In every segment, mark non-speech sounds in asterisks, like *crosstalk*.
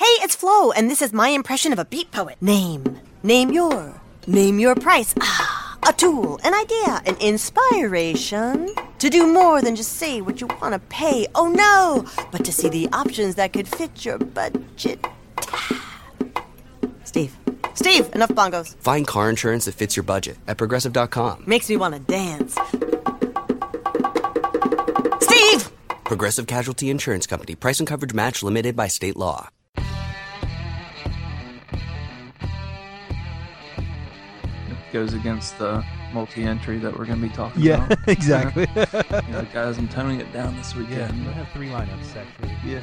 Hey, it's Flo, and this is my impression of a beat poet. Name. Name your. Name your price. Ah, a tool, an idea, an inspiration. To do more than just say what you want to pay. Oh no! But to see the options that could fit your budget. Steve. Steve, enough bongos. Find car insurance that fits your budget at progressive.com. Makes me want to dance. Steve! Progressive Casualty Insurance Company. Price and coverage match limited by state law. Goes against the multi-entry that we're going to be talking Yeah, about. *laughs* exactly. *laughs* yeah, guys, I'm toning it down this Yeah, weekend. we have three lineups actually. Yeah.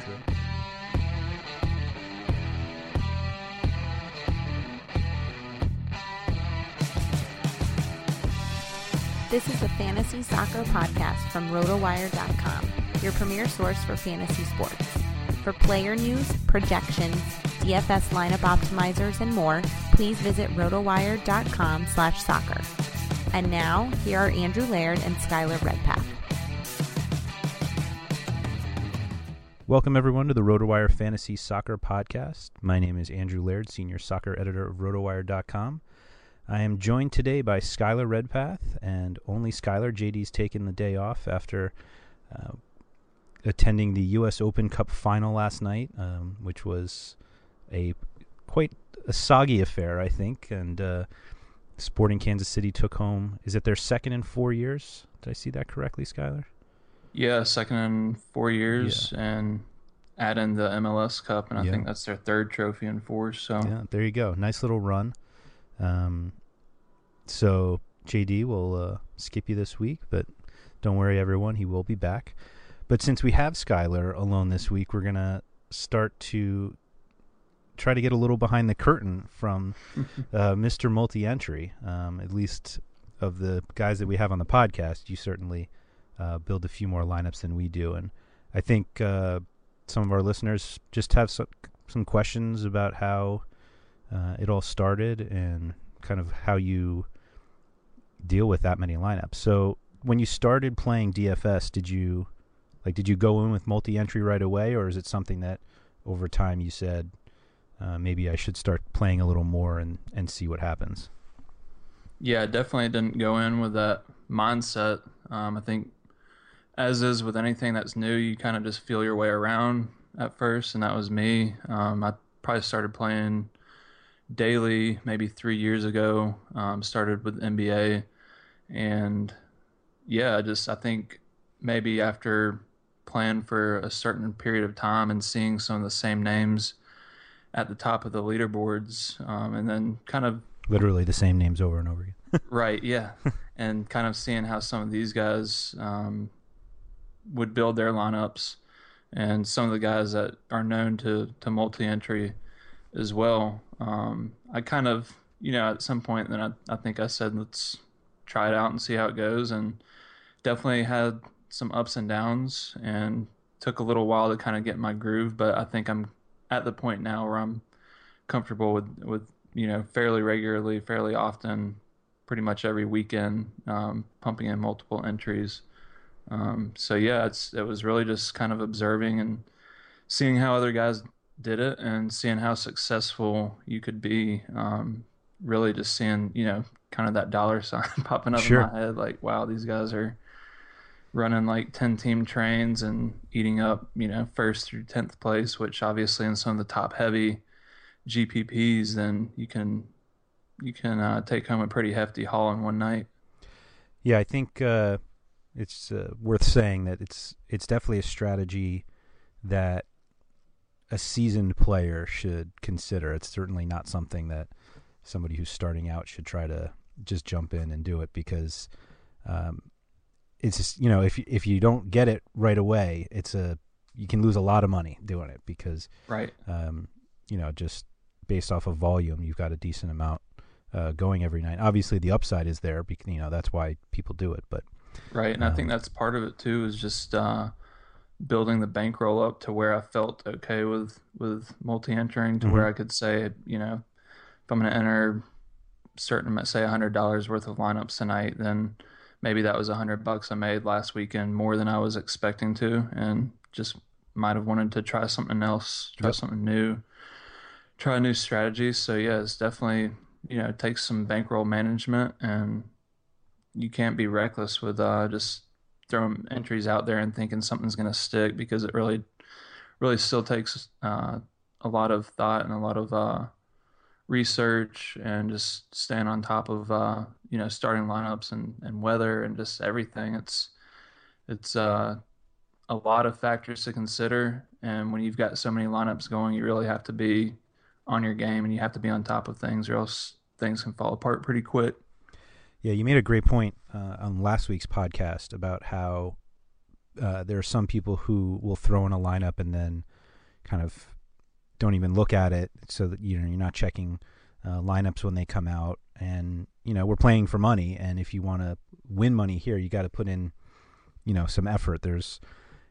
This is the Fantasy Soccer Podcast from RotoWire.com, your premier source for fantasy sports. For player news, projections, DFS lineup optimizers, and more, please visit RotoWire.com slash soccer. And now, here are Andrew Laird and Skylar Redpath. Welcome everyone to the RotoWire Fantasy Soccer Podcast. My name is Andrew Laird, senior soccer editor of RotoWire.com. I am joined today by Skylar Redpath, and only Skylar. JD's taken the day off after uh, attending the U.S. Open Cup final last night, um, which was a quite a soggy affair, I think. And uh, Sporting Kansas City took home. Is it their second in four years? Did I see that correctly, Skylar? Yeah, second in four years, and add in the MLS Cup, and I Yeah. think that's their third trophy in four. So Yeah, there you go. Nice little run. Um, so JD will uh, skip you this week, but don't worry, everyone. He will be back. But since we have Skylar alone this week, we're gonna start to try to get a little behind the curtain from *laughs* uh, Mr. Multi Entry. Um, at least of the guys that we have on the podcast, you certainly uh, build a few more lineups than we do, and I think uh, some of our listeners just have some some questions about how uh, it all started and kind of how you deal with that many lineups. So when you started playing DFS, did you like did you go in with multi-entry right away, or is it something that over time you said uh, maybe I should start playing a little more and and see what happens? Yeah, definitely didn't go in with that mindset. Um, I think, as is with anything that's new, you kind of just feel your way around at first, and that was me. Um, I probably started playing daily maybe three years ago. Um, started with NBA, and yeah, just I think maybe after playing for a certain period of time and seeing some of the same names at the top of the leaderboards, um, and then kind of literally the same names over and over again. *laughs* right, yeah, *laughs* and kind of seeing how some of these guys um, would build their lineups, and some of the guys that are known to to multi-entry as well. Um, I kind of, you know, at some point, then I, I think I said, let's try it out and see how it goes, and definitely had some ups and downs, and took a little while to kind of get my groove. But I think I'm at the point now where I'm comfortable with with you know fairly regularly, fairly often, pretty much every weekend, um, pumping in multiple entries. Um, so yeah, it's it was really just kind of observing and seeing how other guys did it and seeing how successful you could be. Um, really, just seeing you know kind of that dollar *laughs* sign popping up sure. in my head, like wow, these guys are running like 10 team trains and eating up, you know, first through 10th place, which obviously in some of the top heavy GPPs, then you can, you can uh, take home a pretty hefty haul in one night. Yeah, I think uh, it's uh, worth saying that it's it's definitely a strategy that a seasoned player should consider. It's certainly not something that somebody who's starting out should try to just jump in and do it because um, it's just, you know if if you don't get it right away, it's a you can lose a lot of money doing it because right um, you know just based off of volume, you've got a decent amount uh, going every night. Obviously, the upside is there because you know that's why people do it. But right, and um, I think um, that's part of it too is just uh, building the bankroll up to where I felt okay with with multi entering to mm-hmm. where I could say you know if I'm going to enter certain say a hundred dollars worth of lineups tonight, then maybe that was a hundred bucks I made last weekend more than I was expecting to, and just might have wanted to try something else, try yep. something new, try a new strategy. So yeah, it's definitely you know it takes some bankroll management, and you can't be reckless with uh, just throwing entries out there and thinking something's going to stick because it really, really still takes uh, a lot of thought and a lot of uh, research and just staying on top of uh, you know starting lineups and, and weather and just everything. It's it's uh, a lot of factors to consider, and when you've got so many lineups going, you really have to be on your game and you have to be on top of things, or else things can fall apart pretty quick. Yeah, you made a great point uh, on last week's podcast about how uh, there are some people who will throw in a lineup and then kind of don't even look at it, so that you know you're not checking uh, lineups when they come out. And you know we're playing for money, and if you want to win money here, you got to put in you know some effort. There's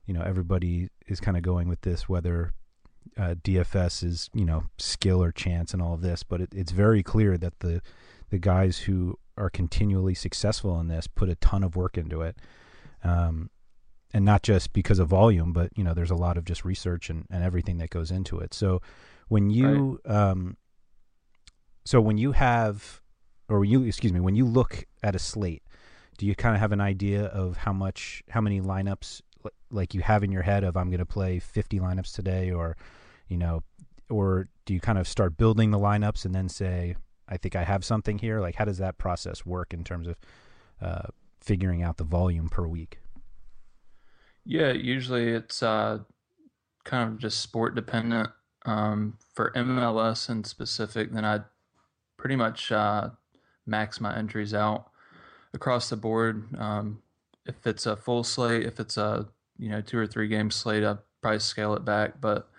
you know everybody is kind of going with this whether uh, DFS is you know skill or chance and all of this, but it, it's very clear that the the guys who are continually successful in this put a ton of work into it. Um, and not just because of volume, but you know, there's a lot of just research and, and everything that goes into it. So when you, right. um, so when you have, or you, excuse me, when you look at a slate, do you kind of have an idea of how much, how many lineups like you have in your head of I'm going to play 50 lineups today, or, you know, or do you kind of start building the lineups and then say, I think I have something here? Like, how does that process work in terms of uh, figuring out the volume per week? Yeah, usually it's uh, kind of just sport dependent. Um, for MLS in specific, then I pretty much uh, max my entries out across the board. Um, if it's a full slate, if it's a you know two or three game slate, I probably scale it back. But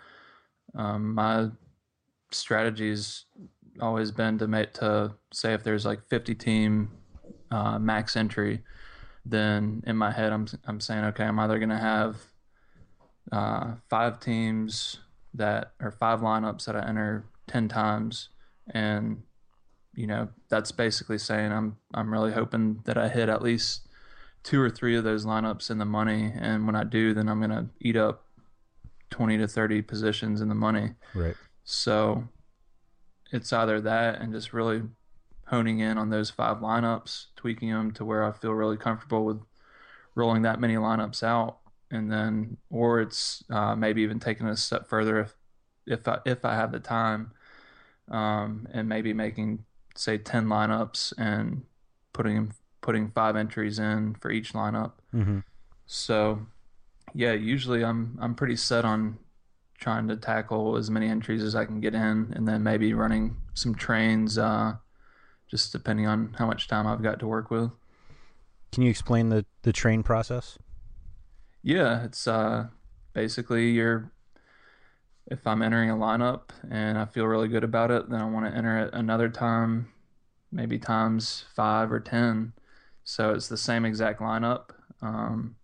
um, my strategy's always been to make to say if there's like 50 team uh, max entry then in my head I'm I'm saying okay, I'm either gonna have uh, five teams that or five lineups that I enter ten times, and you know that's basically saying I'm I'm really hoping that I hit at least two or three of those lineups in the money, and when I do, then I'm gonna eat up twenty to thirty positions in the money. Right. So it's either that and just really honing in on those five lineups, tweaking them to where I feel really comfortable with rolling that many lineups out, and then or it's uh, maybe even taking it a step further if if I if I have the time, um, and maybe making say ten lineups and putting putting five entries in for each lineup. Mm-hmm. So yeah, usually I'm I'm pretty set on trying to tackle as many entries as I can get in, and then maybe running some trains, uh, just depending on how much time I've got to work with. Can you explain the the train process? Yeah, it's uh, basically you're. If I'm entering a lineup and I feel really good about it, then I want to enter it another time, maybe times five or ten. So it's the same exact lineup. Um,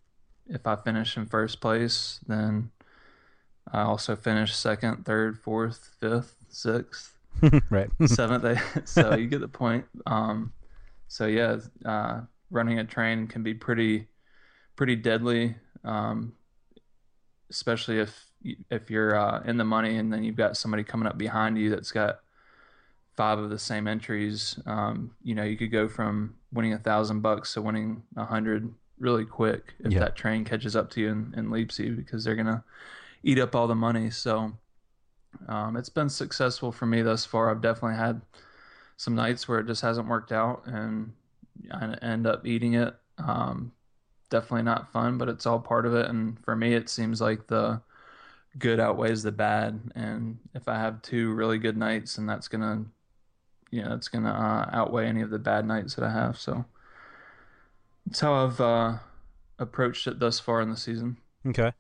if I finish in first place, then I also finish second, third, fourth, fifth, sixth, *laughs* right, *laughs* seventh. *laughs* Eighth. so you get the point. Um, so yeah, uh, running a train can be pretty, pretty deadly, um, especially if if you're uh, in the money and then you've got somebody coming up behind you that's got five of the same entries. Um, you know, you could go from winning a thousand bucks to winning a hundred really quick if Yeah. that train catches up to you and, and leaps you because they're gonna eat up all the money. So um, it's been successful for me thus far. I've definitely had some nights where it just hasn't worked out and I end up eating it. Um, definitely not fun, but it's all part of it. And for me, it seems like the good outweighs the bad. And if I have two really good nights, and that's gonna, you know, it's gonna uh, outweigh any of the bad nights that I have. So that's how I've uh, approached it thus far in the season. Okay.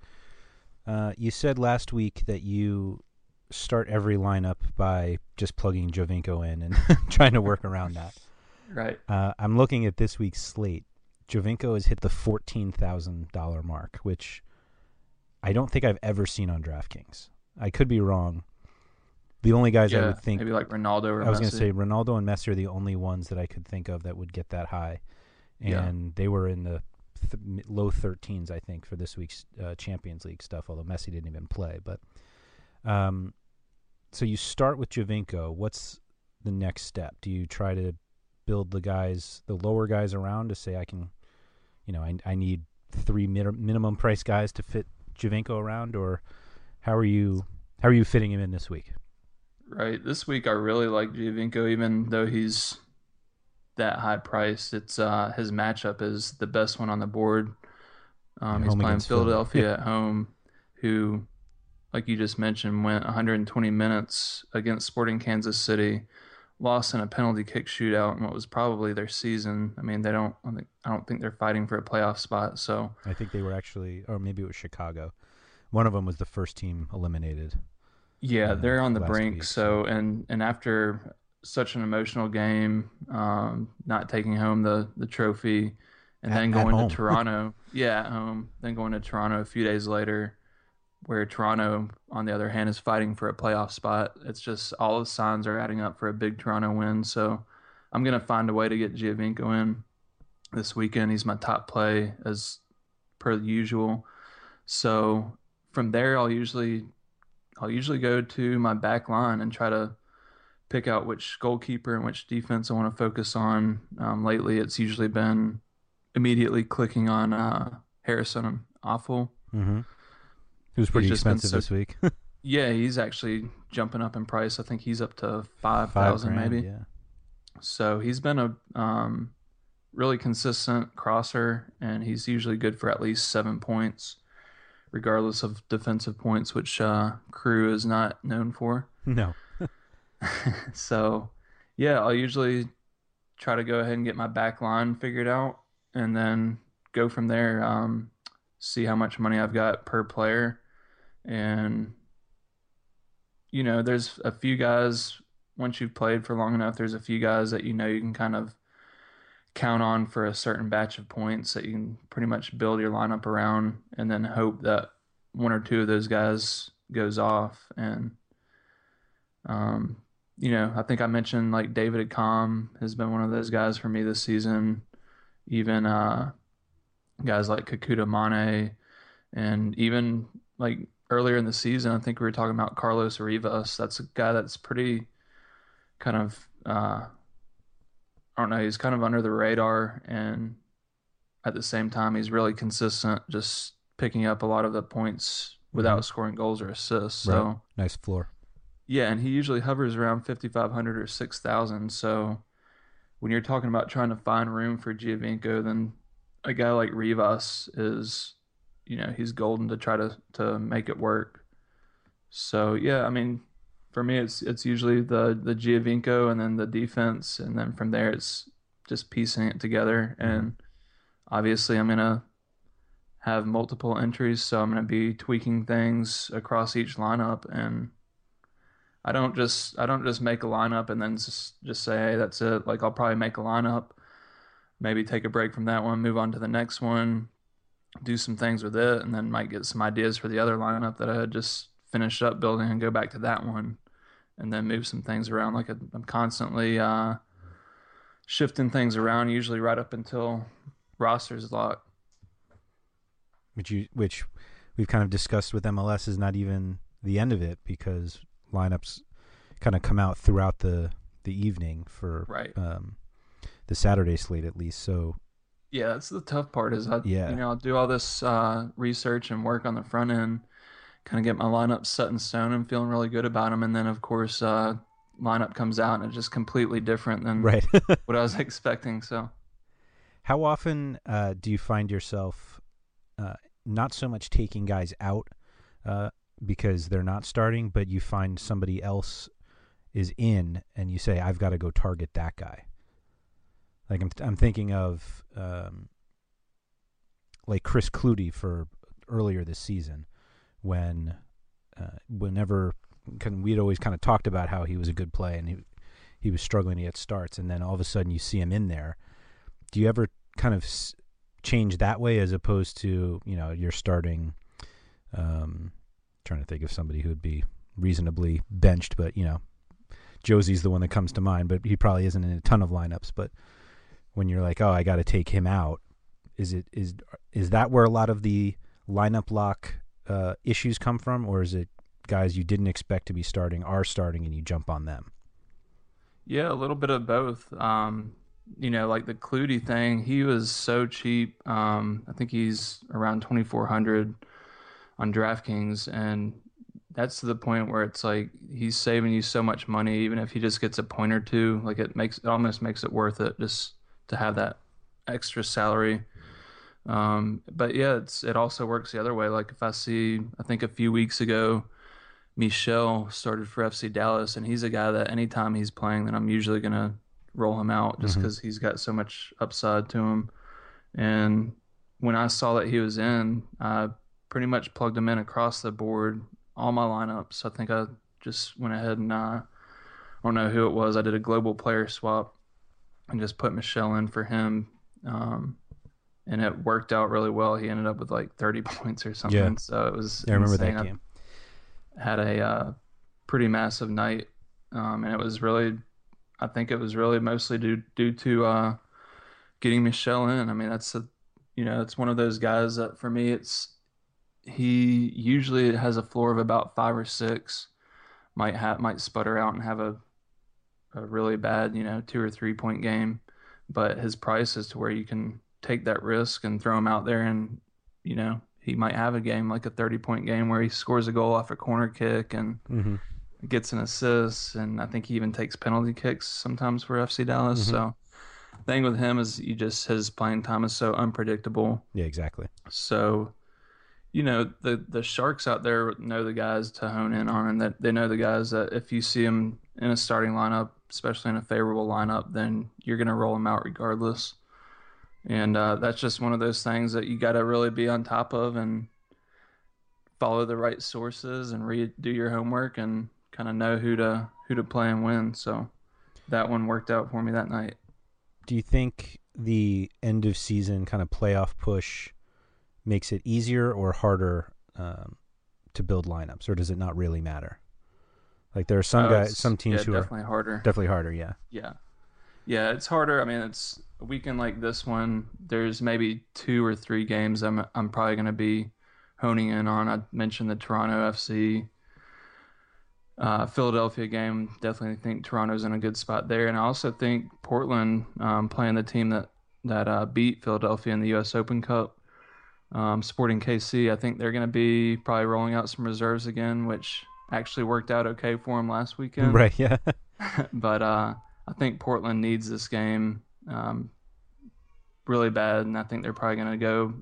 Uh, you said last week that you start every lineup by just plugging Giovinco in and *laughs* trying to work around that. *laughs* Right. Uh, I'm looking at this week's slate. Giovinco has hit the fourteen thousand dollar mark, which I don't think I've ever seen on DraftKings. I could be wrong. The only guys I would think maybe like Ronaldo or I was going to say Ronaldo and Messi are the only ones that I could think of that would get that high, and Yeah. they were in the th- low 13s, I think, for this week's uh, Champions League stuff. Although Messi didn't even play, but um, so you start with Giovinco. What's the next step? Do you try to build the guys, the lower guys around to say I can, you know, I I need three min- minimum price guys to fit Giovinco around, or how are you how are you fitting him in this week? Right. This week I really like Giovinco, even though he's that high priced. It's uh his matchup is the best one on the board. Um, he's playing. Philadelphia at home, who, like you just mentioned, went 120 minutes against Sporting Kansas City, lost in a penalty kick shootout in what was probably their season. I mean, they don't. I don't think they're fighting for a playoff spot. So I think they were actually, or maybe it was Chicago. One of them was the first team eliminated. Yeah, uh, they're on the brink. week, so and and after such an emotional game, um, not taking home the the trophy, and At- then going to *laughs* Toronto. yeah, at home. Then going to Toronto a few days later, where Toronto, on the other hand, is fighting for a playoff spot. It's just all the signs are adding up for a big Toronto win. So I'm gonna find a way to get Giovinco in this weekend. He's my top play as per usual. So from there, I'll usually I'll usually go to my back line and try to pick out which goalkeeper and which defense I want to focus on. Um, lately, it's usually been immediately clicking on uh, Harrison Afful. Mm-hmm. It was pretty He's just been expensive so- this week. *laughs* Yeah, he's actually jumping up in price. I think he's up to Five thousand maybe. Yeah. So he's been a um, really consistent crosser, and he's usually good for at least seven points, regardless of defensive points, which uh, Crew is not known for. *laughs* No. *laughs* so, yeah, I'll usually try to go ahead and get my back line figured out, and then go from there. Um, see how much money I've got per player, and you know, there's a few guys. Once you've played for long enough, there's a few guys that you know you can kind of count on for a certain batch of points that you can pretty much build your lineup around and then hope that one or two of those guys goes off and um you know i think i mentioned like david Accam has been one of those guys for me this season even uh guys like Kekuta Manneh and even like earlier in the season i think we were talking about carlos rivas that's a guy that's pretty kind of uh I don't know, he's kind of under the radar and at the same time he's really consistent, just picking up a lot of the points without mm-hmm. scoring goals or assists. So right. nice floor. Yeah, and he usually hovers around 5500 or 6000. So when you're talking about trying to find room for Giovinco, then a guy like Rivas is you know, he's golden to try to to make it work. So yeah, I mean, for me, it's it's usually the the Giovinco and then the defense, and then from there it's just piecing it together. Mm-hmm. And obviously, I'm gonna have multiple entries, so I'm gonna be tweaking things across each lineup. And I don't just I don't just make a lineup and then just just say, hey, that's it. Like I'll probably make a lineup, maybe take a break from that one, move on to the next one, do some things with it, and then might get some ideas for the other lineup that I had just finished up building and go back to that one and then move some things around. Like I'm constantly uh, shifting things around, usually right up until rosters locked. Which you, which we've kind of discussed with MLS is not even the end of it because lineups kind of come out throughout the the evening for right. um, the Saturday slate at least. So yeah, that's the tough part. Is I yeah. you know I'll do all this uh, research and work on the front end kind of get my lineup set in stone and feeling really good about them. And then, of course, uh, lineup comes out and it's just completely different than right. *laughs* what I was *laughs* expecting. So, how often uh, do you find yourself uh, not so much taking guys out uh, because they're not starting, but you find somebody else is in and you say, "I've got to go target that guy." Like I'm, I'm thinking of um, like Chris Klute for earlier this season when uh, whenever we'd always kind of talked about how he was a good play and he he was struggling to get starts, and then all of a sudden you see him in there. Do you ever kind of s- change that way as opposed to you know you're starting? Um, trying to think of somebody who would be reasonably benched, but you know, Jozy's the one that comes to mind, but he probably isn't in a ton of lineups. But when you're like, oh, I got to take him out, is it is is that where a lot of the lineup lock uh, issues come from, or is it guys you didn't expect to be starting are starting and you jump on them? Yeah, a little bit of both. Um, you know, like the Klute thing, he was so cheap. Um, I think he's around twenty four hundred on DraftKings, and that's to the point where it's like he's saving you so much money, even if he just gets a point or two. Like it makes it almost makes it worth it just to have that extra salary um, but yeah, it's it also works the other way. Like if I see, I think a few weeks ago, Michel started for FC Dallas, and he's a guy that anytime he's playing, then I'm usually gonna roll him out just because mm-hmm. he's got so much upside to him. And when I saw that he was in, I pretty much plugged him in across the board, all my lineups. I think I just went ahead and uh, I don't know who it was. I did a global player swap and just put Michel in for him. Um, and it worked out really well. He ended up with like 30 *laughs* points or something. Yeah. So it was. Yeah, I remember insane. that game. I had a uh, pretty massive night, um, and it was really, I think it was really mostly due due to uh, getting Michel in. I mean, that's a, you know, it's one of those guys that for me, it's he usually has a floor of about five or six. Might have might sputter out and have a a really bad, you know, two or three point game, but his price is to where you can take that risk and throw him out there and you know he might have a game like a 30 point game where he scores a goal off a corner kick and mm-hmm. gets an assist and i think he even takes penalty kicks sometimes for fc dallas mm-hmm. so the thing with him is you just his playing time is so unpredictable yeah exactly so you know the the sharks out there know the guys to hone in on and that they know the guys that if you see them in a starting lineup especially in a favorable lineup then you're going to roll them out regardless. And uh, that's just one of those things that you got to really be on top of and follow the right sources and read do your homework and kind of know who to who to play and when so that one worked out for me that night. Do you think the end of season kind of playoff push makes it easier or harder um, to build lineups, or does it not really matter? Like there are some Oh, guys, some teams yeah, who definitely are harder. Definitely harder, yeah. Yeah. Yeah, it's harder. I mean, it's a weekend like this one. There's maybe two or three games I'm I'm probably going to be honing in on. I mentioned the Toronto FC uh, Philadelphia game. Definitely think Toronto's in a good spot there, and I also think Portland um, playing the team that that uh, beat Philadelphia in the U.S. Open Cup. Um, Sporting KC, I think they're going to be probably rolling out some reserves again, which actually worked out okay for him last weekend. Right, yeah. *laughs* but uh, I think Portland needs this game um, really bad, and I think they're probably going to go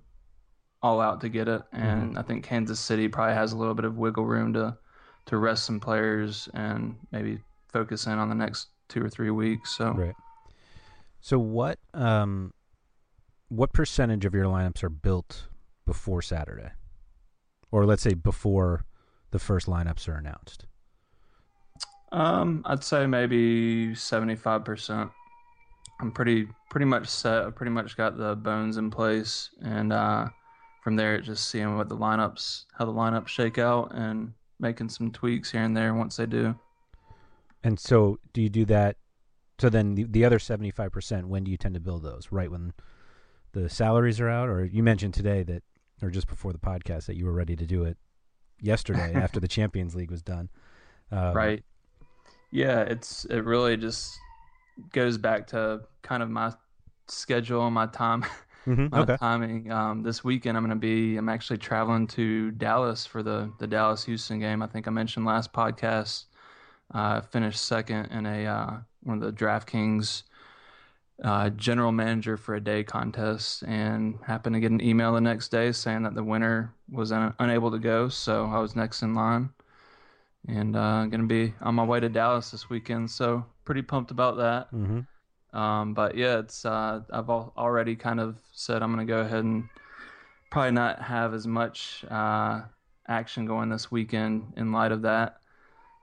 all out to get it. And I think Kansas City probably has a little bit of wiggle room to to rest some players and maybe focus in on the next two or three weeks. So Right. So what um what percentage of your lineups are built before Saturday? Or let's say before the first lineups are announced. Um, I'd say maybe seventy-five percent. I'm pretty pretty much set. I pretty much got the bones in place, and uh, from there, just seeing what the lineups, how the lineups shake out, and making some tweaks here and there once they do. And so do you do that so then the, the other 75% when do you tend to build those? Right when the salaries are out or you mentioned today that or just before the podcast that you were ready to do it yesterday *laughs* after the Champions League was done. Um, right. Yeah, it's it really just goes back to kind of my schedule, and my time, *laughs* Mhm, my okay. timing. Um, this weekend, I'm going to be. I'm actually traveling to Dallas for the the Dallas Houston game. I think I mentioned last podcast. Uh, finished second in a uh, one of the DraftKings uh, general manager for a day contest, and happened to get an email the next day saying that the winner was un- unable to go. So I was next in line, and uh, going to be on my way to Dallas this weekend. So pretty pumped about that. Mm-hmm. Um, but yeah, it's uh, I've al- already kind of said I'm gonna go ahead and probably not have as much uh, action going this weekend in light of that.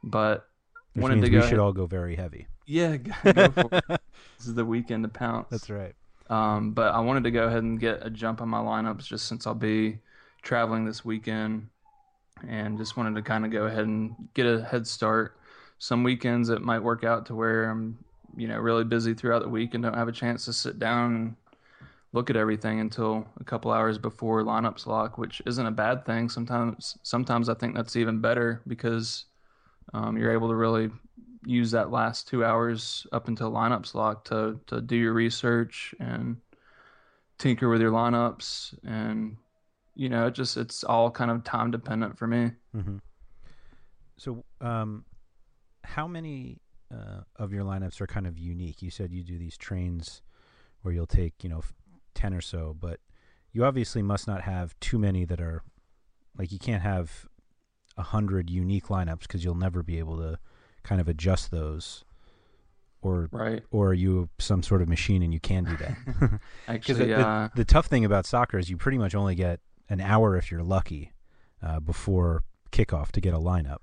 But Which wanted to we should ahead- all go very heavy. Yeah, *laughs* go, for it. This is the weekend to pounce. That's right. Um, but I wanted to go ahead and get a jump on my lineups just since I'll be traveling this weekend, and just wanted to kind of go ahead and get a head start. Some weekends it might work out to where I'm, you know, really busy throughout the week and don't have a chance to sit down and look at everything until a couple hours before lineups lock, which isn't a bad thing. Sometimes, sometimes I think that's even better because um, you're able to really use that last two hours up until lineups lock to to do your research and tinker with your lineups and you know it just it's all kind of time dependent for me Mm-hmm. So, um, how many uh, of your lineups are kind of unique? You said you do these trains where you'll take, you know, 10 or so, but you obviously must not have too many that are like you can't have a hundred unique lineups because you'll never be able to kind of adjust those. Or, Right. or are you some sort of machine and you can do that. *laughs* *laughs* Actually, the, the- uh, the tough thing about soccer is you pretty much only get an hour if you're lucky uh, before kickoff to get a lineup.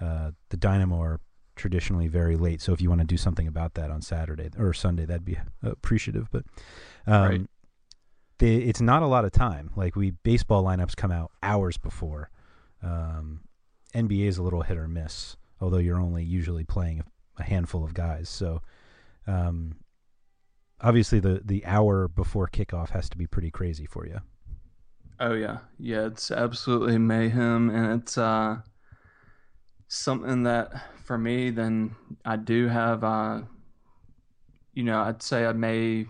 Uh, the Dynamo are traditionally very late, so if you want to do something about that on Saturday or Sunday, that'd be appreciative. But um, Right. the, it's not a lot of time. Like we baseball lineups come out hours before. Um, NBA is a little hit or miss, although you're only usually playing a, handful of guys. So um, obviously the the hour before kickoff has to be pretty crazy for you. Oh yeah, yeah, it's absolutely mayhem, and it's uh something that for me, then I do have uh, you know, I'd say I may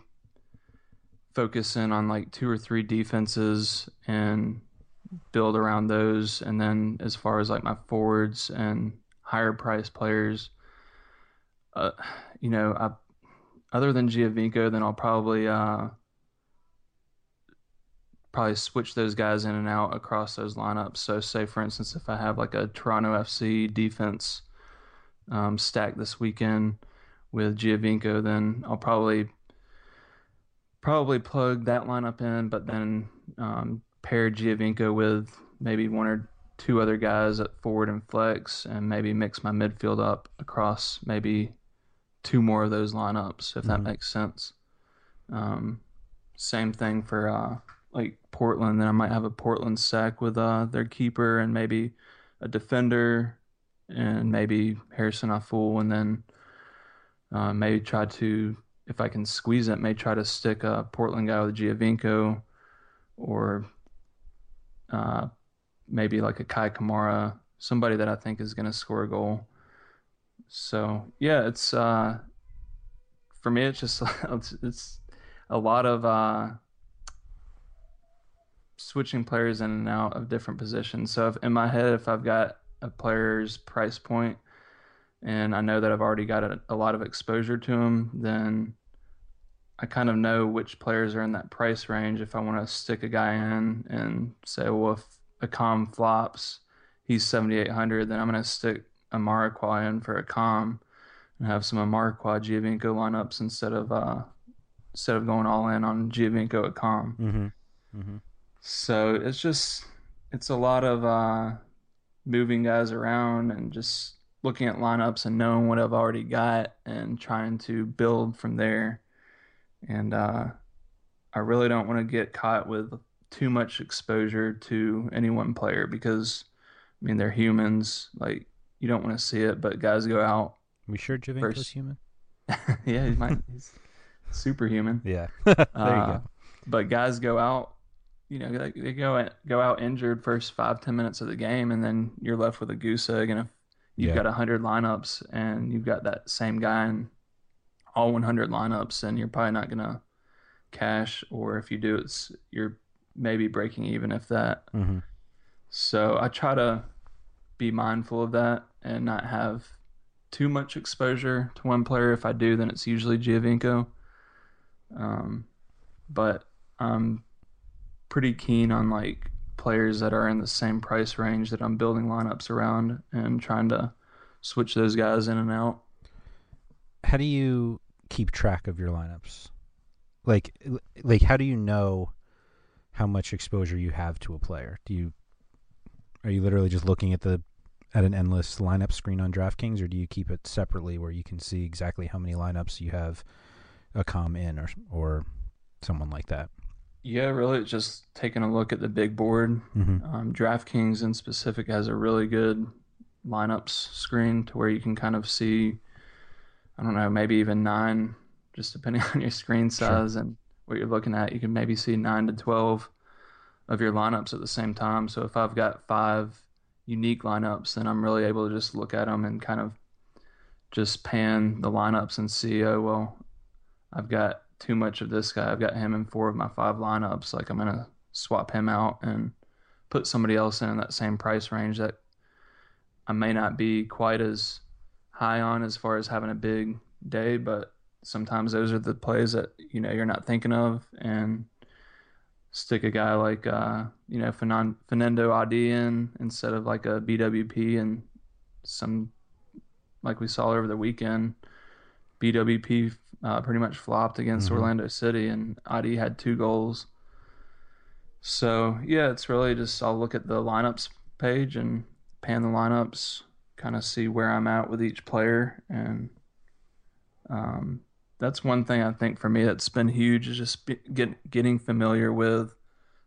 focus in on like two or three defenses and build around those, and then as far as like my forwards and higher price players, uh, you know, I other than Giovinco, then I'll probably uh probably switch those guys in and out across those lineups. So, say for instance, if I have like a Toronto FC defense um, stack this weekend with Giovinco, then I'll probably probably plug that lineup in, but then um, pair Giovinco with maybe one or two other guys at forward and flex, and maybe mix my midfield up across maybe two more of those lineups, if that Mhm. makes sense. Um, same thing for uh, like Portland. Then I might have a Portland sack with uh, their keeper and maybe a defender and maybe Harrison Afful, and then uh, maybe try to, if I can squeeze it, may try to stick a Portland guy with Giovinco or uh, maybe like a Kei Kamara, somebody that I think is going to score a goal. So yeah, it's uh, for me. It's just *laughs* it's, it's a lot of uh, switching players in and out of different positions. So if, in my head, if I've got a player's price point and I know that I've already got a, a lot of exposure to him, then I kind of know which players are in that price range. If I want to stick a guy in and say, well, if Accam flops, he's 7,800, then I'm going to stick Amarikwa in for Accam and have some Amarikwa Giovinco lineups instead of uh, instead of going all in on Giovinco Accam. Mm-hmm. Mm-hmm. So it's just it's a lot of uh, moving guys around and just looking at lineups and knowing what I've already got and trying to build from there. And uh, I really don't want to get caught with too much exposure to any one player because I mean they're humans. Like you don't want to see it, but guys go out. We sure Giovinco's first... human? *laughs* yeah, he *laughs* might. He's superhuman. Yeah, *laughs* there you uh, go. But guys go out you know, they, they go go out injured first five ten minutes of the game, and then you're left with a goose egg. And if you've yeah. got hundred lineups and you've got that same guy in all 100 lineups, and you're probably not gonna cash. Or if you do, it's you're maybe breaking even if that. Mm-hmm. So I try to be mindful of that and not have too much exposure to one player. If I do, then it's usually Giovinco. Um, but I'm pretty keen on like players that are in the same price range that I'm building lineups around and trying to switch those guys in and out. How do you keep track of your lineups? Like like how do you know how much exposure you have to a player? Do you are you literally just looking at the at an endless lineup screen on DraftKings or do you keep it separately where you can see exactly how many lineups you have Accam in or or someone like that? Yeah, really, just taking a look at the big board. Mm-hmm. Um, DraftKings in specific has a really good lineups screen to where you can kind of see, I don't know, maybe even nine, just depending *laughs* on your screen size sure. and what you're looking at. You can maybe see nine to 12 of your lineups at the same time. So if I've got five unique lineups, then I'm really able to just look at them and kind of just pan the lineups and see, oh, well, I've got too much of this guy. I've got him in four of my five lineups. Like I'm gonna swap him out and put somebody else in, in that same price range that I may not be quite as high on as far as having a big day, but sometimes those are the plays that you know you're not thinking of, and stick a guy like uh, you know Fernando Adi in instead of like a BWP and some like we saw over the weekend. BWP uh, pretty much flopped against mm-hmm. Orlando City, and Adi had two goals. So yeah, it's really just I'll look at the lineups page and pan the lineups, kind of see where I'm at with each player, and um, that's one thing I think for me that's been huge is just get, getting familiar with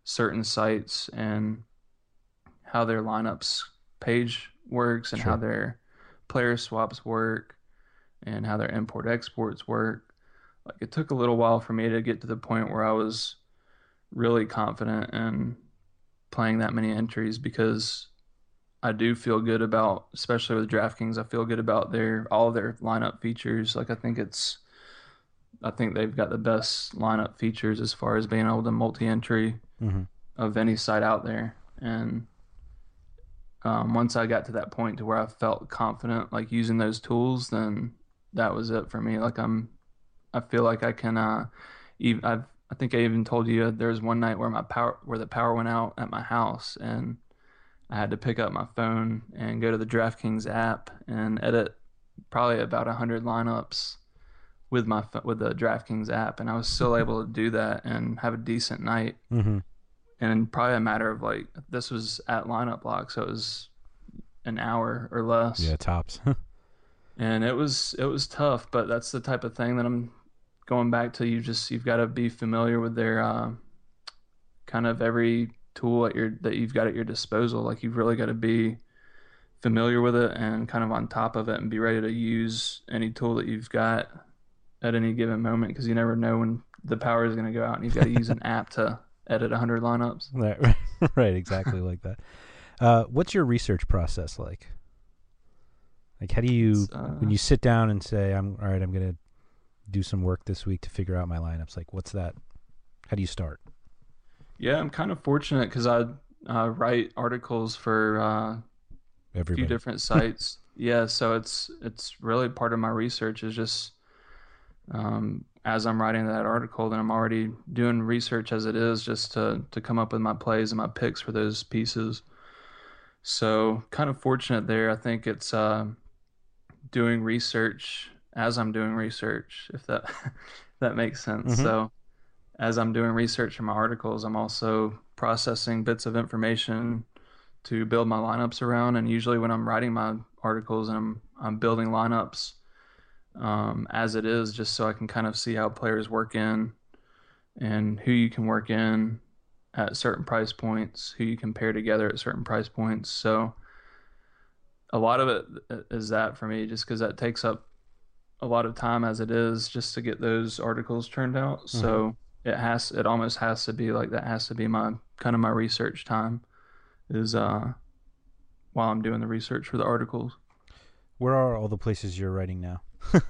certain sites and how their lineups page works and sure. how their player swaps work and how their import exports work. Like it took a little while for me to get to the point where I was really confident in playing that many entries because I do feel good about, especially with DraftKings, I feel good about their all their lineup features. Like I think it's, I think they've got the best lineup features as far as being able to multi-entry mm-hmm. of any site out there. And um, once I got to that point to where I felt confident, like using those tools, then that was it for me. Like I'm, I feel like I can. Uh, even I've, I think I even told you there was one night where my power, where the power went out at my house, and I had to pick up my phone and go to the DraftKings app and edit probably about hundred lineups with my with the DraftKings app, and I was still able to do that and have a decent night. Mm-hmm. And probably a matter of like this was at lineup block, so it was an hour or less. Yeah, tops. *laughs* and it was it was tough but that's the type of thing that i'm going back to you just you've got to be familiar with their uh, kind of every tool at your that you've got at your disposal. Like you've really got to be familiar with it and kind of on top of it and be ready to use any tool that you've got at any given moment because you never know when the power is going to go out and you've got to use an *laughs* app to edit 100 lineups. Right, *laughs* right, exactly like that. Uh, what's your research process like? Like, how do you uh, when you sit down and say, "I'm all right, I'm going to do some work this week to figure out my lineups"? Like, what's that? How do you start? Yeah, I'm kind of fortunate because I uh, write articles for uh, a few different *laughs* sites. yeah, so it's it's really part of my research is just um, as I'm writing that article, then I'm already doing research as it is just to to come up with my plays and my picks for those pieces. So kind of fortunate there. I think it's uh, doing research as I'm doing research, if that *laughs* that makes sense. Mm-hmm. So as I'm doing research for my articles, I'm also processing bits of information to build my lineups around. And usually, when I'm writing my articles and I'm I'm building lineups um, as it is, just so I can kind of see how players work in and who you can work in at certain price points, who you can pair together at certain price points. So a lot of it is that for me, just because that takes up a lot of time as it is just to get those articles turned out. Mm-hmm. So it has, it almost has to be like that has to be my kind of my research time is uh while I'm doing the research for the articles. Where are all the places you're writing now? *laughs*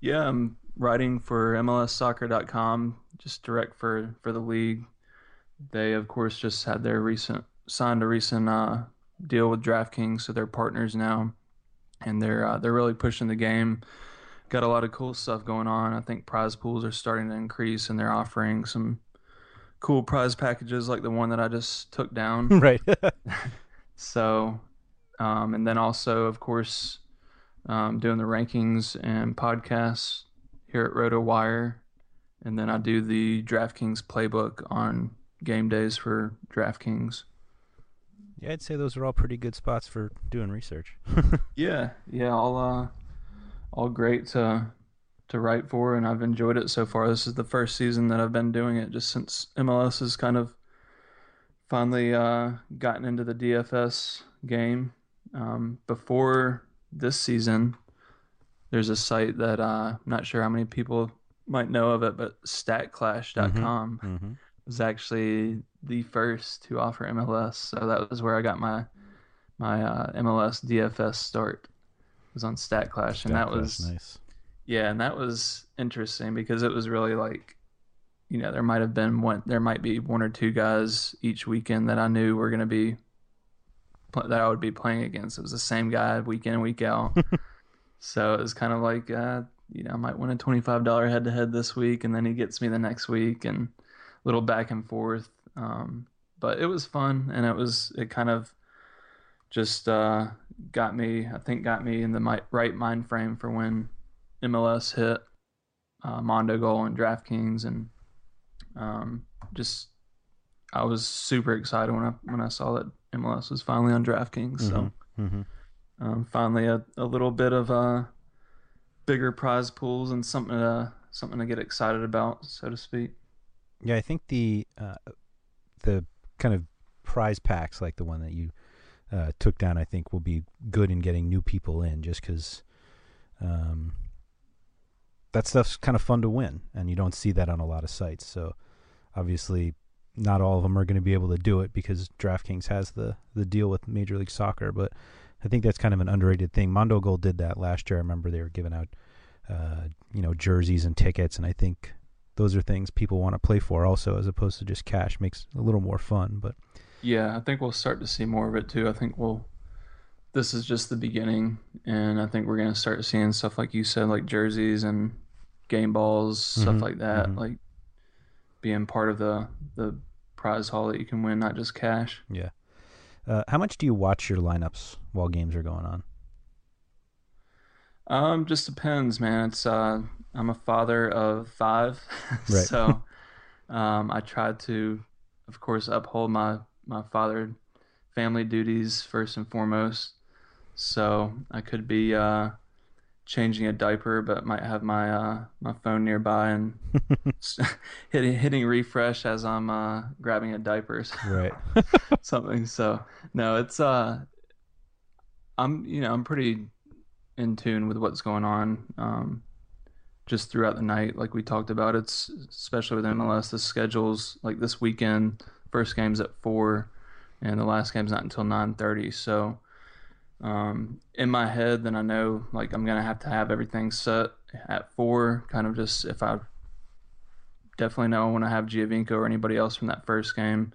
yeah, I'm writing for MLSsoccer.com, just direct for for the league. They of course just had their recent signed a recent uh, deal with DraftKings, so they're partners now, and they're uh, they're really pushing the game. Got a lot of cool stuff going on. I think prize pools are starting to increase, and they're offering some cool prize packages like the one that I just took down. *laughs* right. *laughs* so, um, and then also, of course, um, doing the rankings and podcasts here at RotoWire, and then I do the DraftKings playbook on game days for DraftKings. Yeah, I'd say those are all pretty good spots for doing research. *laughs* yeah, yeah, all uh, all great to to write for, and I've enjoyed it so far. This is the first season that I've been doing it just since MLS has kind of finally uh, gotten into the DFS game. Um, before this season, there's a site that uh, I'm not sure how many people might know of it, but StatClash.com mm-hmm, mm-hmm. was actually the first to offer MLS. So that was where I got my my uh, MLS DFS start. It was on StatClash, and that was nice. Yeah, and that was interesting because it was really like, you know, there might have been one, there might be one or two guys each weekend that I knew were going to be that I would be playing against. It was the same guy week in and week out. *laughs* so it was kind of like, uh, you know, I might win a $25 head to head this week and then he gets me the next week and a little back and forth. Um, but it was fun and it was, it kind of just uh, got me, I think, got me in the right mind frame for when MLS hit uh, Mondogoal and DraftKings and um, just I was super excited when I when I saw that MLS was finally on DraftKings. Mm-hmm. So mm-hmm. Um, finally a, a little bit of uh, bigger prize pools and something to something to get excited about, so to speak. Yeah, I think the uh, the kind of prize packs like the one that you uh, took down, I think will be good in getting new people in, just because um, that stuff's kind of fun to win, and you don't see that on a lot of sites. So obviously, not all of them are going to be able to do it because DraftKings has the the deal with Major League Soccer. But I think that's kind of an underrated thing. Mondogoal did that last year. I remember they were giving out, uh, you know, jerseys and tickets, and I think those are things people want to play for also, as opposed to just cash. Makes a little more fun. But yeah, I think we'll start to see more of it too. I think we'll. This is just the beginning, and I think we're going to start seeing stuff like you said, like jerseys and game balls, mm-hmm. stuff like that, mm-hmm. like being part of the the prize haul that you can win, not just cash. Yeah. Uh, how much do you watch your lineups while games are going on? Um, just depends, man. It's uh, I'm a father of five, *laughs* right. so um, I try to, of course, uphold my my father family duties first and foremost. So I could be uh, changing a diaper, but might have my uh, my phone nearby and *laughs* *laughs* hitting hitting refresh as I'm uh, grabbing a diaper, right? *laughs* something. So no, it's uh, I'm you know I'm pretty in tune with what's going on. Um, just throughout the night, like we talked about, it's especially with MLS, the schedules like this weekend, first game's at four, and the last game's not until nine thirty. So um, in my head, then I know like I'm gonna have to have everything set at four. Kind of just if I definitely know I want to have Giovinco or anybody else from that first game,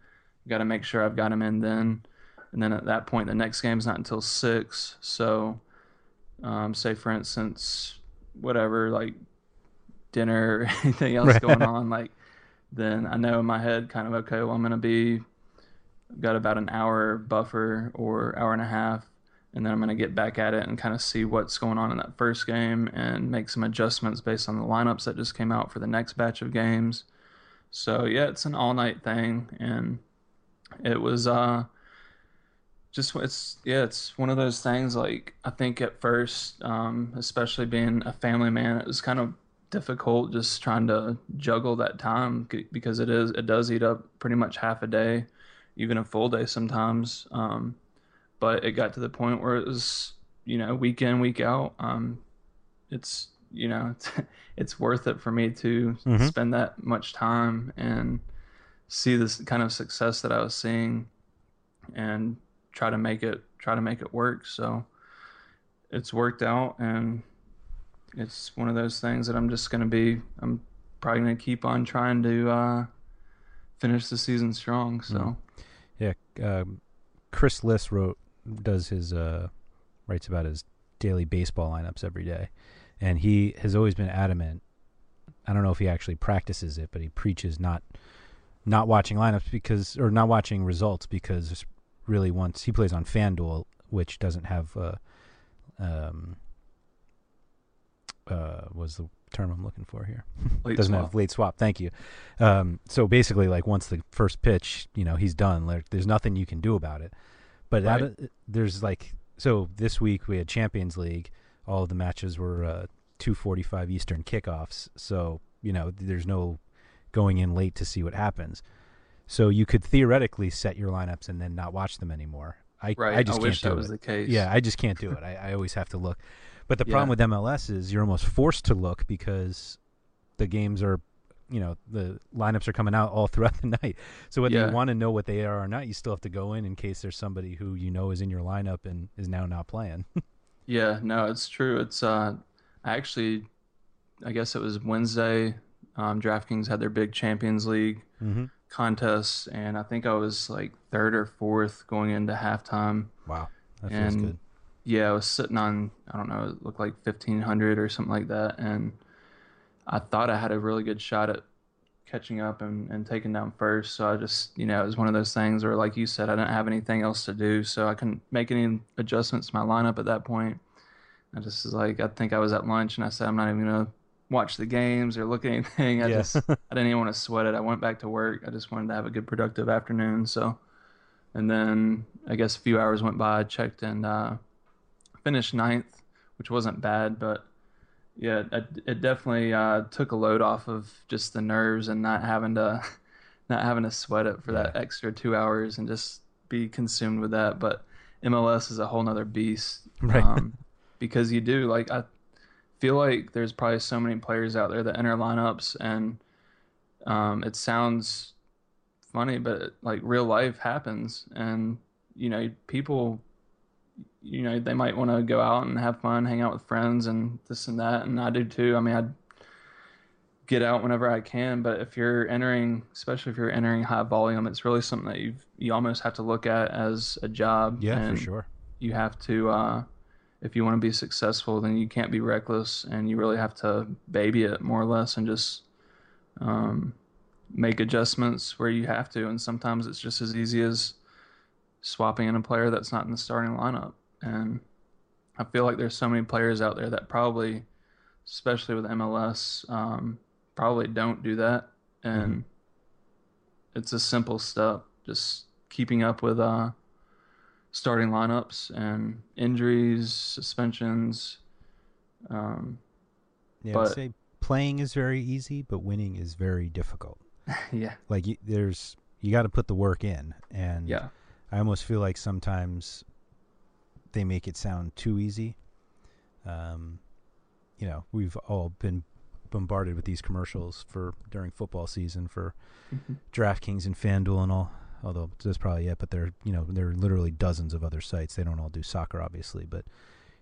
got to make sure I've got him in then. And then at that point, the next game's not until six. So, um, say for instance, whatever like dinner or *laughs* anything else going on, like then I know in my head kind of okay, well I'm gonna be got about an hour buffer or hour and a half and then I'm going to get back at it and kind of see what's going on in that first game and make some adjustments based on the lineups that just came out for the next batch of games. So yeah, it's an all night thing, and it was uh just it's yeah, it's one of those things. Like I think at first, um, especially being a family man, it was kind of difficult just trying to juggle that time because it is it does eat up pretty much half a day, even a full day sometimes. Um, but it got to the point where it was you know week in week out. Um it's you know it's, *laughs* it's worth it for me to mm-hmm. spend that much time and see this kind of success that I was seeing and try to make it try to make it work. So it's worked out and it's one of those things that I'm just going to be I'm probably going to keep on trying to uh finish the season strong. So yeah um, Chris Liss wrote does his uh, writes about his daily baseball lineups every day, and he has always been adamant. I don't know if he actually practices it, but he preaches not not watching lineups because or not watching results because really once he plays on FanDuel, which doesn't have uh, um uh was the term I'm looking for here. *laughs* Late doesn't swap. have late swap. Thank you. Um, so basically, like once the first pitch, you know, he's done. Like, there's nothing you can do about it. But Right. of, there's like so this week we had Champions League. All of the matches were uh, 2:45 Eastern kickoffs. So you know there's no going in late to see what happens. So you could theoretically set your lineups and then not watch them anymore. I Right. I just I can't wish do that it. was the case. Yeah, I just can't do it. I, I always have to look. But the *laughs* problem with MLS is you're almost forced to look because the games are, you know, the lineups are coming out all *laughs* throughout the night. So whether Yeah. you want to know what they are or not, you still have to go in in case there's somebody who you know is in your lineup and is now not playing. *laughs* Yeah, no, it's true. It's uh, I actually, I guess it was Wednesday. Um, DraftKings had their big Champions League Mhm. contest, and I think I was like third or fourth going into halftime. Wow, that feels and good. yeah, I was sitting on I don't know, it looked like fifteen hundred or something like that, and I thought I had a really good shot at catching up and, and taking down first. So I just, you know, it was one of those things where, like you said, I didn't have anything else to do, so I couldn't make any adjustments to my lineup at that point. I just was like, I think I was at lunch, and I said, I'm not even gonna watch the games or look at anything. I Yeah. just, *laughs* I didn't even want to sweat it. I went back to work. I just wanted to have a good, productive afternoon. So, and then I guess a few hours went by. I checked and uh, finished ninth, which wasn't bad, but yeah, it, it definitely uh, took a load off of just the nerves and not having to *laughs* not having to sweat it for that extra two hours and just be consumed with that. But MLS is a whole nother beast, Right. Um, because you do like I feel like there's probably so many players out there that enter lineups and um, it sounds funny, but like real life happens, and you know people you know they might want to go out and have fun hang out with friends and this and that and i do too i mean i get out whenever i can but if you're entering especially if you're entering high volume it's really something that you you almost have to look at as a job Yeah, for sure. you have to uh if you want to be successful then you can't be reckless and you really have to baby it more or less and just um make adjustments where you have to and sometimes it's just as easy as swapping in a player that's not in the starting lineup. And I feel like there's so many players out there that probably, especially with MLS, um, probably don't do that. And it's a simple step, just keeping up with uh, starting lineups and injuries, suspensions, Um, Yeah, but I'd say playing is very easy, but winning is very difficult. *laughs* yeah, Like you, there's you got to put the work in, and yeah, I almost feel like sometimes they make it sound too easy. Um, you know, we've all been bombarded with these commercials for during football season for Mhm. DraftKings and FanDuel and all. Although that's probably it, but there, you know, there are literally dozens of other sites. They don't all do soccer, obviously, but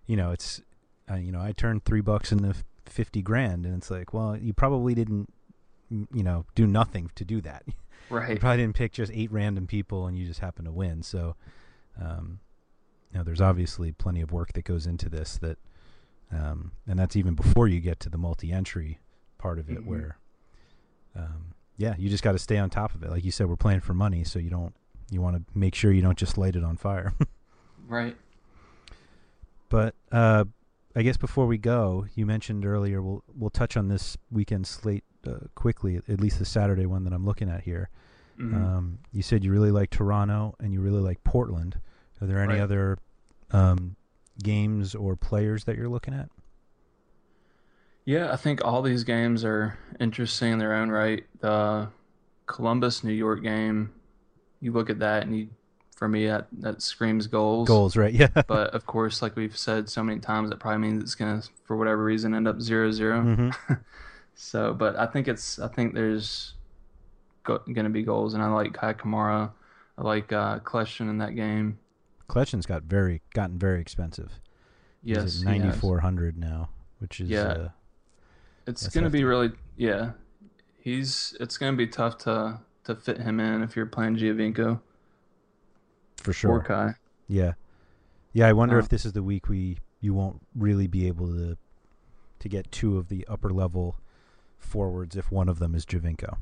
you know, it's, uh, you know, I turned three bucks into fifty grand, and it's like, well, you probably didn't, you know, do nothing to do that. *laughs* You right. probably didn't pick just eight random people, and you just happen to win. So, um, you know, there's obviously plenty of work that goes into this. That, um, and that's even before you get to the multi-entry part of it, Mhm. where, um, yeah, you just got to stay on top of it. Like you said, we're playing for money, so you don't. You want to make sure you don't just light it on fire. *laughs* Right. But uh, I guess before we go, you mentioned earlier we'll we'll touch on this weekend slate uh, quickly, at least the Saturday one that I'm looking at here. Mhm. Um, you said you really like Toronto and you really like Portland. Are there any Right. other um, games or players that you're looking at? Yeah, I think all these games are interesting in their own right. The Columbus New York game, you look at that and you, for me, that, that screams goals. Goals, right? *laughs* Yeah. But of course, like we've said so many times, that probably means it's gonna, for whatever reason, end up zero zero. Mhm. *laughs* So, but I think it's, I think there's go, gonna be goals, and I like Kei Kamara, I like uh, Kljestan in that game. Kljestan's got very gotten very expensive. Yes, ninety four hundred now, which is Yeah. uh, It's gonna be really yeah. He's it's gonna be tough to to fit him in if you're playing Giovinco for sure. or Kei. Yeah, yeah. I wonder Uh, if this is the week we you won't really be able to to get two of the upper level forwards if one of them is Giovinco.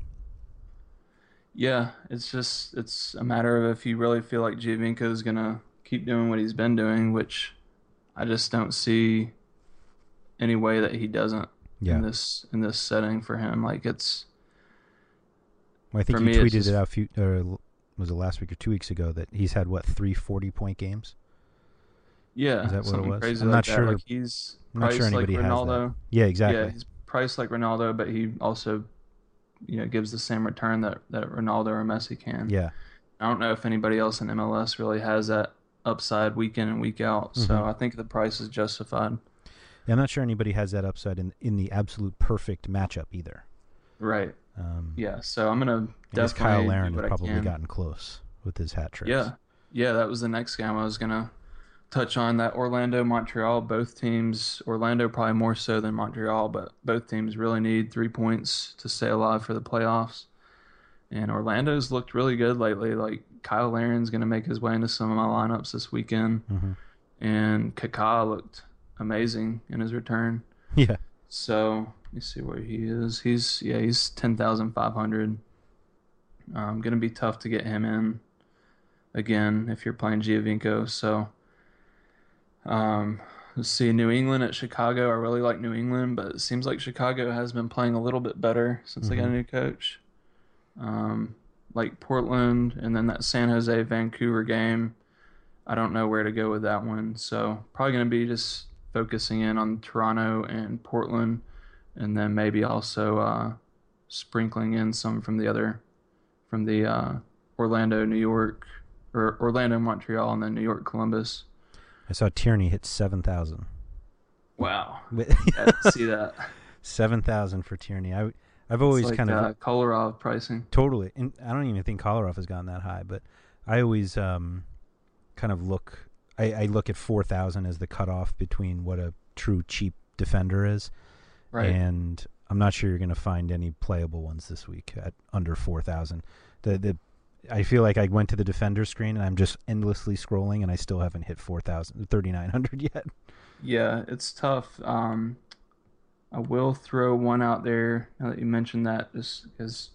Yeah, it's just it's a matter of if you really feel like Giovinco is gonna keep doing what he's been doing, which I just don't see any way that he doesn't Yeah. in this in this setting for him. Like it's Well, I think you tweeted just- it out. A few, uh, was it last week or two weeks ago that he's had what three 40 point games? yeah, Is that what it was? crazy I'm like not that. sure- Like he's I'm not sure anybody like has that. Yeah, exactly. Yeah, he's priced like Ronaldo, but he also, you know, gives the same return that that Ronaldo or Messi can. Yeah. I don't know if anybody else in MLS really has that upside week in and week out. So Mhm. I think the price is justified. Yeah, I'm not sure anybody has that upside in in the absolute perfect matchup either. Right. Um, Yeah. So I'm gonna definitely Cyle Larin has probably gotten close with his hat trick. Yeah. Yeah, that was the next game I was gonna touch on. That Orlando Montreal, both teams Orlando probably more so than Montreal, but both teams really need three points to stay alive for the playoffs. And Orlando's looked really good lately. Like Cyle Larin's gonna make his way into some of my lineups this weekend. Mhm. And Kaká looked amazing in his return. Yeah. So let me see where he is. He's yeah, he's ten thousand five hundred. Um, gonna be tough to get him in again if you're playing Giovinco. So um, let's see, New England at Chicago. I really like New England, but it seems like Chicago has been playing a little bit better since they got a Mhm. new coach. Um, like Portland, and then that San Jose Vancouver game. I don't know where to go with that one. So probably going to be just focusing in on Toronto and Portland, and then maybe also uh, sprinkling in some from the other, from the uh, Orlando, New York, or Orlando, Montreal, and then New York, Columbus. I saw Tierney hit seven thousand. Wow, I didn't see that. *laughs* Seven thousand for Tierney. I I've always like, kind of uh, Kolarov pricing. Totally, and I don't even think Kolarov has gotten that high, but I always um, kind of look. I, I look at four thousand as the cutoff between what a true cheap defender is, Right. and I'm not sure you're going to find any playable ones this week at under four thousand. The the I feel like I went to the defender screen and I'm just endlessly scrolling, and I still haven't hit 4,000, 3,900 *laughs* yet. Yeah, it's tough. Um, I will throw one out there now that you mentioned that, just because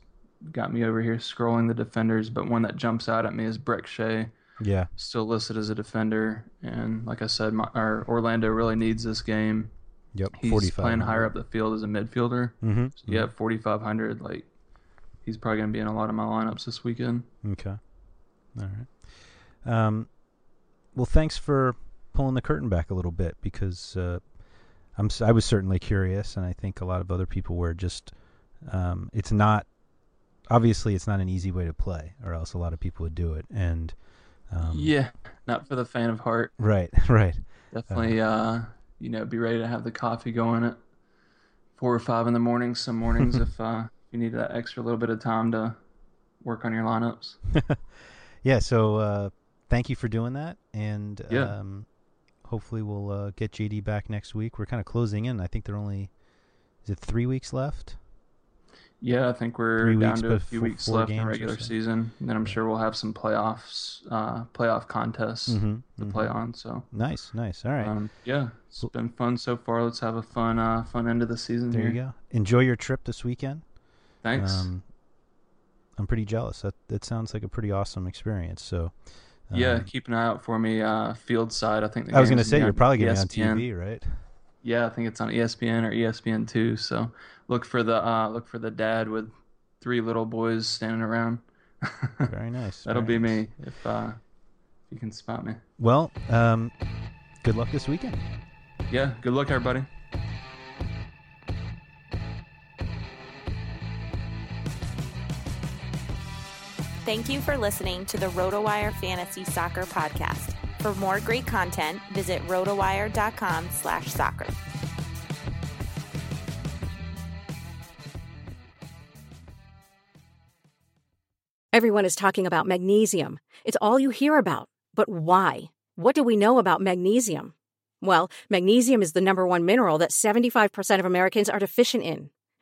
got me over here scrolling the defenders. But one that jumps out at me is Brek Shea, Yeah, still listed as a defender, and like I said, my, our Orlando really needs this game. yep, He's 45. playing higher up the field as a midfielder. Mm-hmm. So yeah, forty five hundred. Like he's probably gonna be in a lot of my lineups this weekend. Okay. All right. Um, well, thanks for pulling the curtain back a little bit because uh, I'm I was certainly curious, and I think a lot of other people were. Just um, it's not obviously it's not an easy way to play, or else a lot of people would do it. And um, yeah, not for the fan of heart. Right, *laughs* right. Definitely, uh, uh, you know, be ready to have the coffee going at four or five in the morning. Some mornings, *laughs* if uh, you need that extra little bit of time to work on your lineups. *laughs* yeah. So uh, thank you for doing that, and yeah. Um, hopefully we'll uh, get JD back next week. We're kind of closing in. I think there are only is it three weeks left. Yeah, I think we're Three down to a few weeks left in regular season, and then I'm sure we'll have some playoffs, uh, playoff contests mm-hmm, to mm-hmm. play on. So nice, nice. All right. Um, yeah, it's well, been fun so far. Let's have a fun, uh, fun end of the season. There here. you go. Enjoy your trip this weekend. Thanks. Um, I'm pretty jealous. That that sounds like a pretty awesome experience. So. Um, yeah, keep an eye out for me. Uh, field side, I think. I was going to say you're probably going to be on TV, right? Yeah, I think it's on ESPN or ESPN two. So look for the uh, look for the dad with three little boys standing around. *laughs* very nice. That'll very be nice. me if uh, you can spot me. Well, um, good luck this weekend. Yeah, good luck, everybody. Thank you for listening to the RotoWire Fantasy Soccer Podcast. For more great content, visit rotowire.com slash soccer. Everyone is talking about magnesium. It's all you hear about. But why? What do we know about magnesium? Well, magnesium is the number one mineral that 75% of Americans are deficient in.